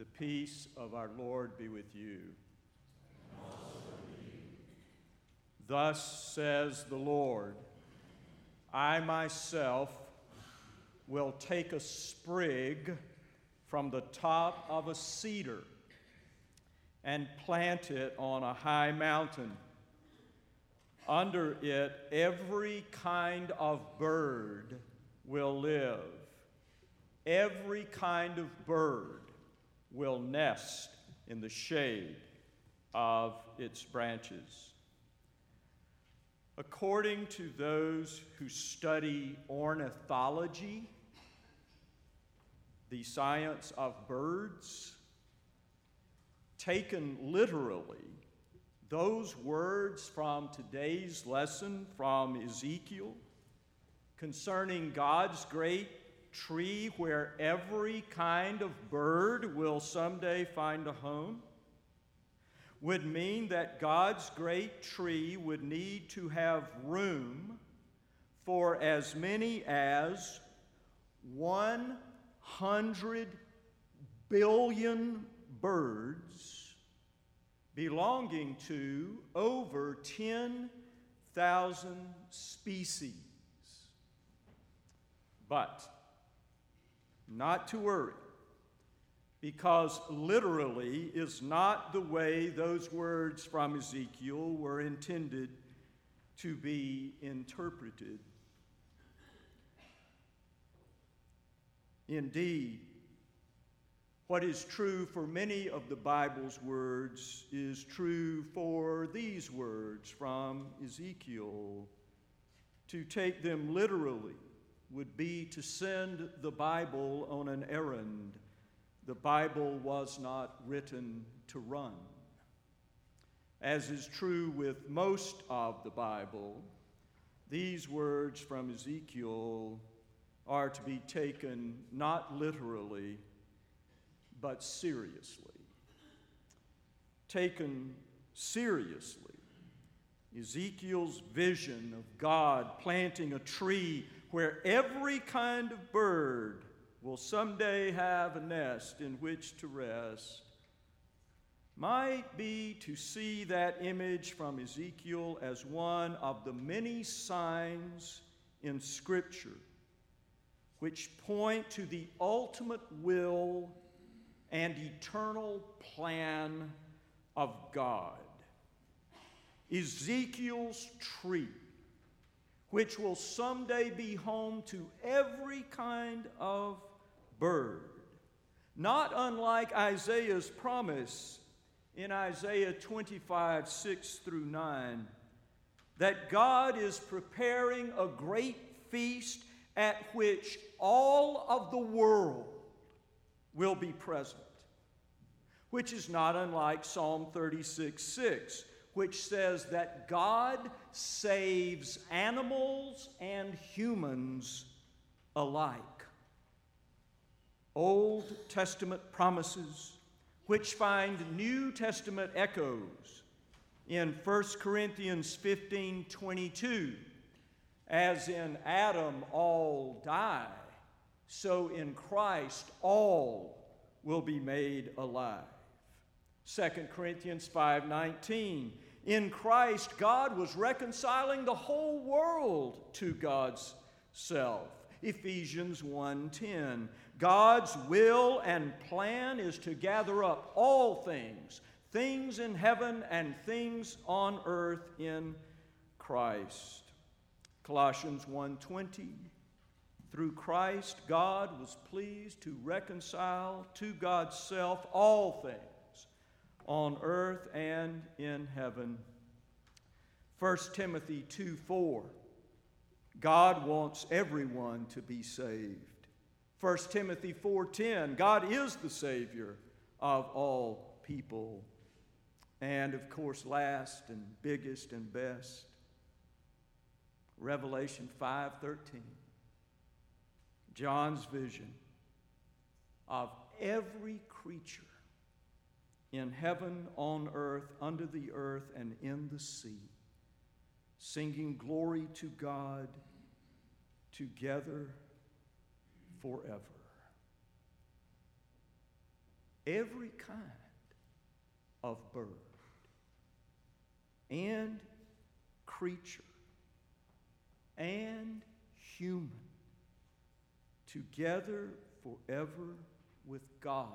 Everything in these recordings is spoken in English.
The peace of our Lord be with you. Thus says the Lord I myself will take a sprig from the top of a cedar and plant it on a high mountain. Under it, every kind of bird will live. Every kind of bird will nest in the shade of its branches. According to those who study ornithology, the science of birds, taken literally, those words from today's lesson from Ezekiel concerning God's great tree where every kind of bird will someday find a home would mean that God's great tree would need to have room for as many as 100 billion birds belonging to over 10,000 species. But not to worry, because literally is not the way those words from Ezekiel were intended to be interpreted. Indeed, what is true for many of the Bible's words is true for these words from Ezekiel. To take them literally would be to send the Bible on an errand. The Bible was not written to run. As is true with most of the Bible, these words from Ezekiel are to be taken not literally, but seriously. Taken seriously. Ezekiel's vision of God planting a tree where every kind of bird will someday have a nest in which to rest might be to see that image from Ezekiel as one of the many signs in Scripture which point to the ultimate will and eternal plan of God. Ezekiel's tree, which will someday be home to every kind of bird, not unlike Isaiah's promise in Isaiah 25 6 through 9 that God is preparing a great feast at which all of the world will be present, which is not unlike Psalm 36 6, which says that God saves animals and humans alike. Old Testament promises, which find New Testament echoes in 1 Corinthians 15 22 as in Adam all die, so in Christ all will be made alive. 2 Corinthians 5:19 In Christ God was reconciling the whole world to God's self. Ephesians 1:10 God's will and plan is to gather up all things, things in heaven and things on earth in Christ. Colossians 1:20 Through Christ God was pleased to reconcile to God's self all things on earth and in heaven. 1 Timothy 2 4. God wants everyone to be saved. 1 Timothy 4:10 God is the savior of all people. And of course last and biggest and best Revelation 5:13. John's vision of every creature in heaven, on earth, under the earth, and in the sea, singing glory to God together forever. every kind of bird and creature and human together forever with God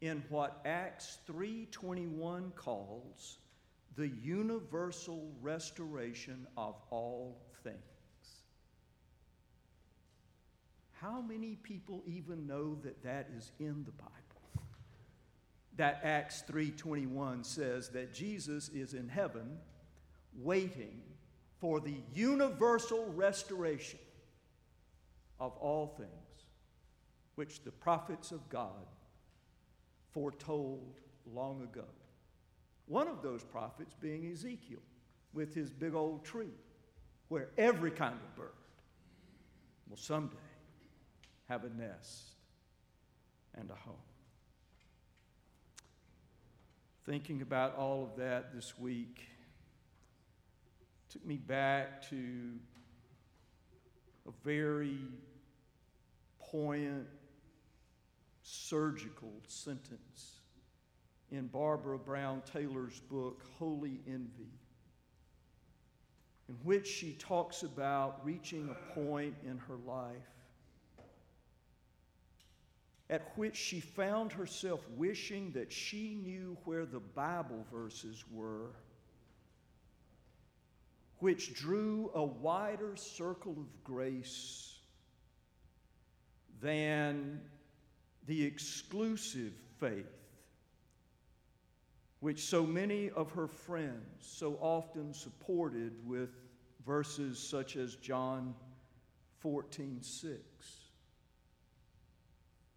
in what Acts 3:21 calls the universal restoration of all things. How many people even know that that is in the Bible? That Acts 3:21 says that Jesus is in heaven waiting for the universal restoration of all things which the prophets of God foretold long ago. One of those prophets being Ezekiel with his big old tree, where every kind of bird will someday have a nest and a home. Thinking about all of that this week took me back to a very poignant, surgical sentence in Barbara Brown Taylor's book, Holy Envy, in which she talks about reaching a point in her life at which she found herself wishing that she knew where the Bible verses were, which drew a wider circle of grace than the exclusive faith which so many of her friends so often supported with verses such as John 14 6.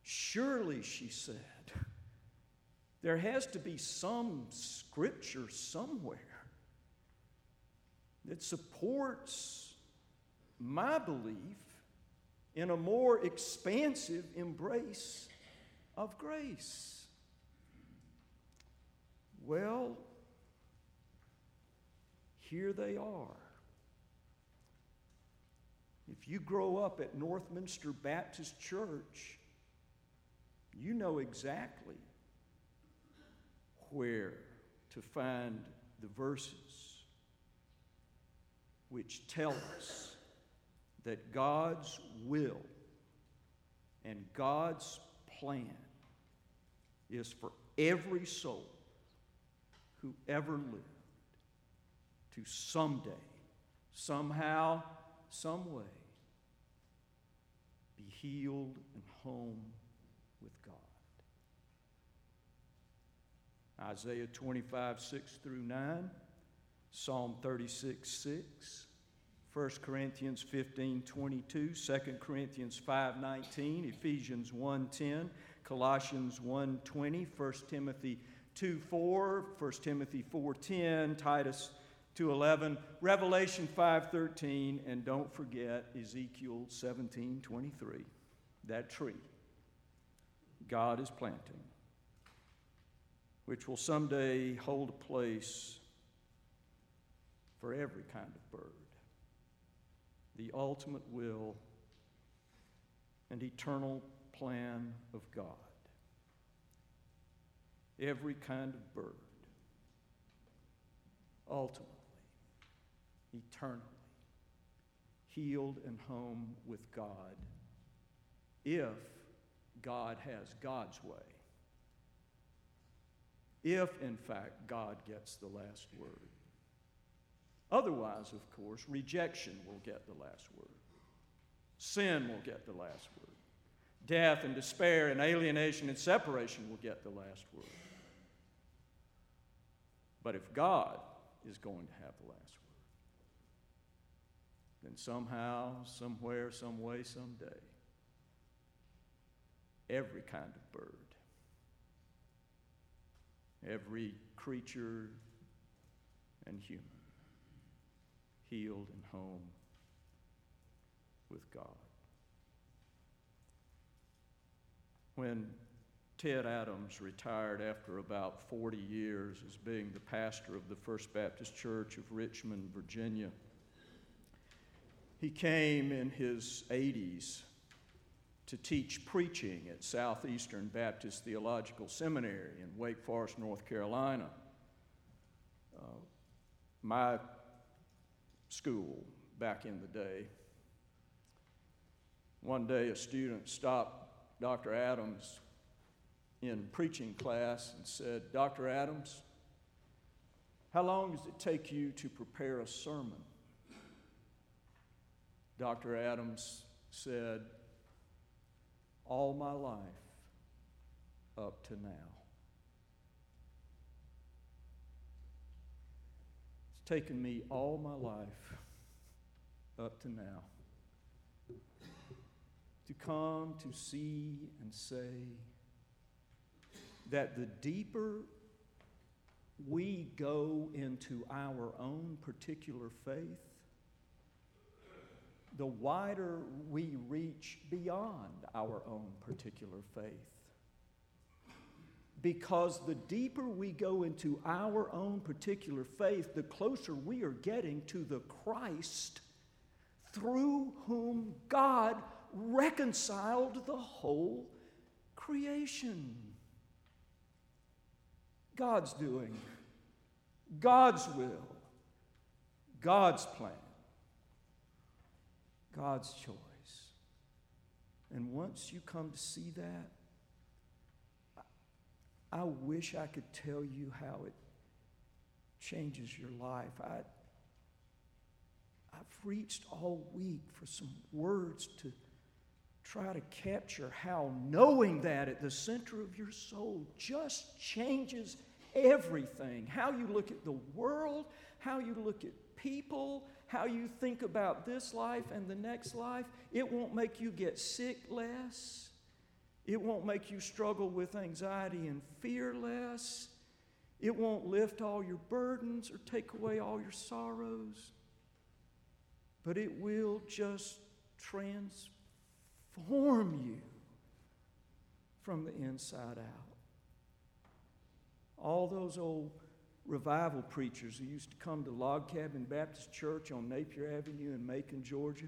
Surely, she said, there has to be some scripture somewhere that supports my belief in a more expansive embrace of grace. Well, here they are. If you grow up at Northminster Baptist Church, you know exactly where to find the verses which tell us that God's will and God's plan is for every soul who ever lived to someday, somehow, some way, be healed and home with God. Isaiah 25, 6 through 9, Psalm 36, 6. 1 Corinthians 15, 22, 2 Corinthians 5, 19, Ephesians 1, 10, Colossians 1, 20, 1 Timothy 2, 4, 1 Timothy 4:10, Titus 2:11, Revelation 5:13, and don't forget Ezekiel 17:23. that tree God is planting, which will someday hold a place for every kind of bird the ultimate will and eternal plan of God. Every kind of bird, ultimately, eternally, healed and home with God, if God has God's way. If, in fact, God gets the last word. Otherwise, of course, rejection will get the last word. Sin will get the last word. Death and despair and alienation and separation will get the last word. But if God is going to have the last word, then somehow, somewhere, some way, someday, every kind of bird, every creature and human healed and home with God. When Ted Adams retired after about 40 years as being the pastor of the First Baptist Church of Richmond, Virginia, he came in his 80s to teach preaching at Southeastern Baptist Theological Seminary in Wake Forest, North Carolina. Uh, my school back in the day. One day, a student stopped Dr. Adams in preaching class and said, Dr. Adams, how long does it take you to prepare a sermon? Dr. Adams said, All my life up to now. It's taken me all my life up to now to come to see and say that the deeper we go into our own particular faith, the wider we reach beyond our own particular faith. Because the deeper we go into our own particular faith, the closer we are getting to the Christ through whom God reconciled the whole creation. God's doing, God's will, God's plan, God's choice. And once you come to see that, I wish I could tell you how it changes your life. I, I've reached all week for some words to try to capture how knowing that at the center of your soul just changes everything. How you look at the world, how you look at people, how you think about this life and the next life. It won't make you get sick less. It won't make you struggle with anxiety and fear less. It won't lift all your burdens or take away all your sorrows. But it will just transform you from the inside out. All those old revival preachers who used to come to Log Cabin Baptist Church on Napier Avenue in Macon, Georgia,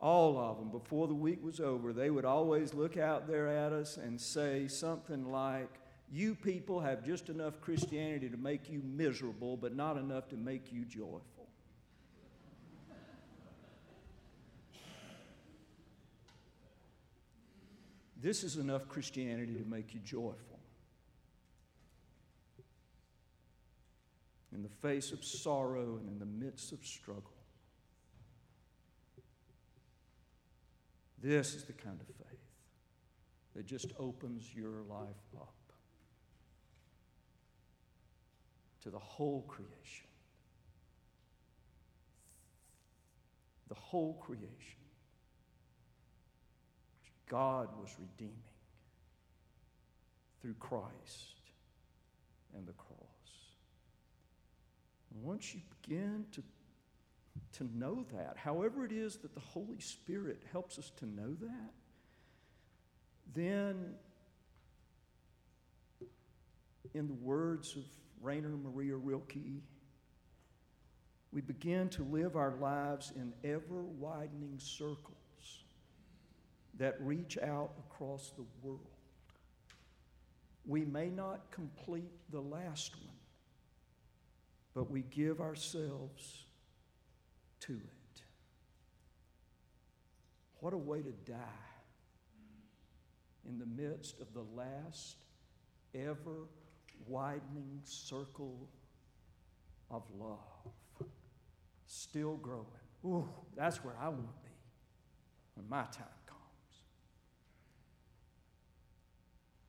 all of them, before the week was over, they would always look out there at us and say something like, You people have just enough Christianity to make you miserable, but not enough to make you joyful. This is enough Christianity to make you joyful. In the face of sorrow and in the midst of struggle. This is the kind of faith that just opens your life up to the whole creation. The whole creation. God was redeeming through Christ and the cross. Once you begin to to know that. However, it is that the Holy Spirit helps us to know that, then, in the words of Rainer Maria Rilke, we begin to live our lives in ever widening circles that reach out across the world. We may not complete the last one, but we give ourselves to it. What a way to die in the midst of the last ever widening circle of love. Still growing. Ooh, that's where I want to be when my time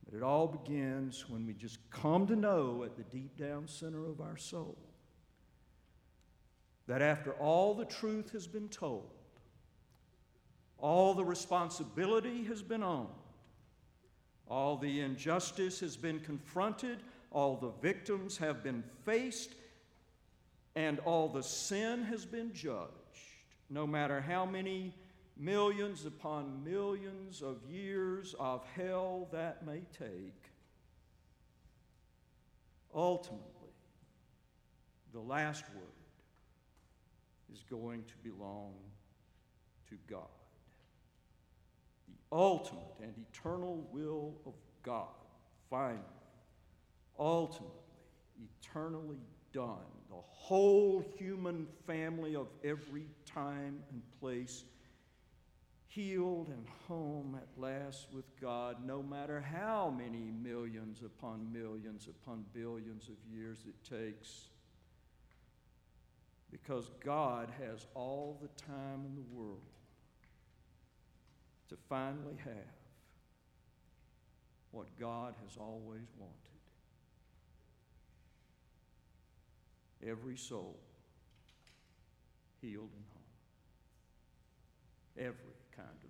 But it all begins when we just come to know at the deep down center of our soul that after all the truth has been told, all the responsibility has been owned, all the injustice has been confronted, all the victims have been faced, and all the sin has been judged, no matter how many millions upon millions of years of hell that may take. Ultimately, the last word is going to belong to God. The ultimate and eternal will of God, finally, ultimately, eternally done. The whole human family of every time and place healed and home at last with God, no matter how many millions upon millions upon billions of years it takes. Because God has all the time in the world to finally have what God has always wanted every soul healed and home, every kind.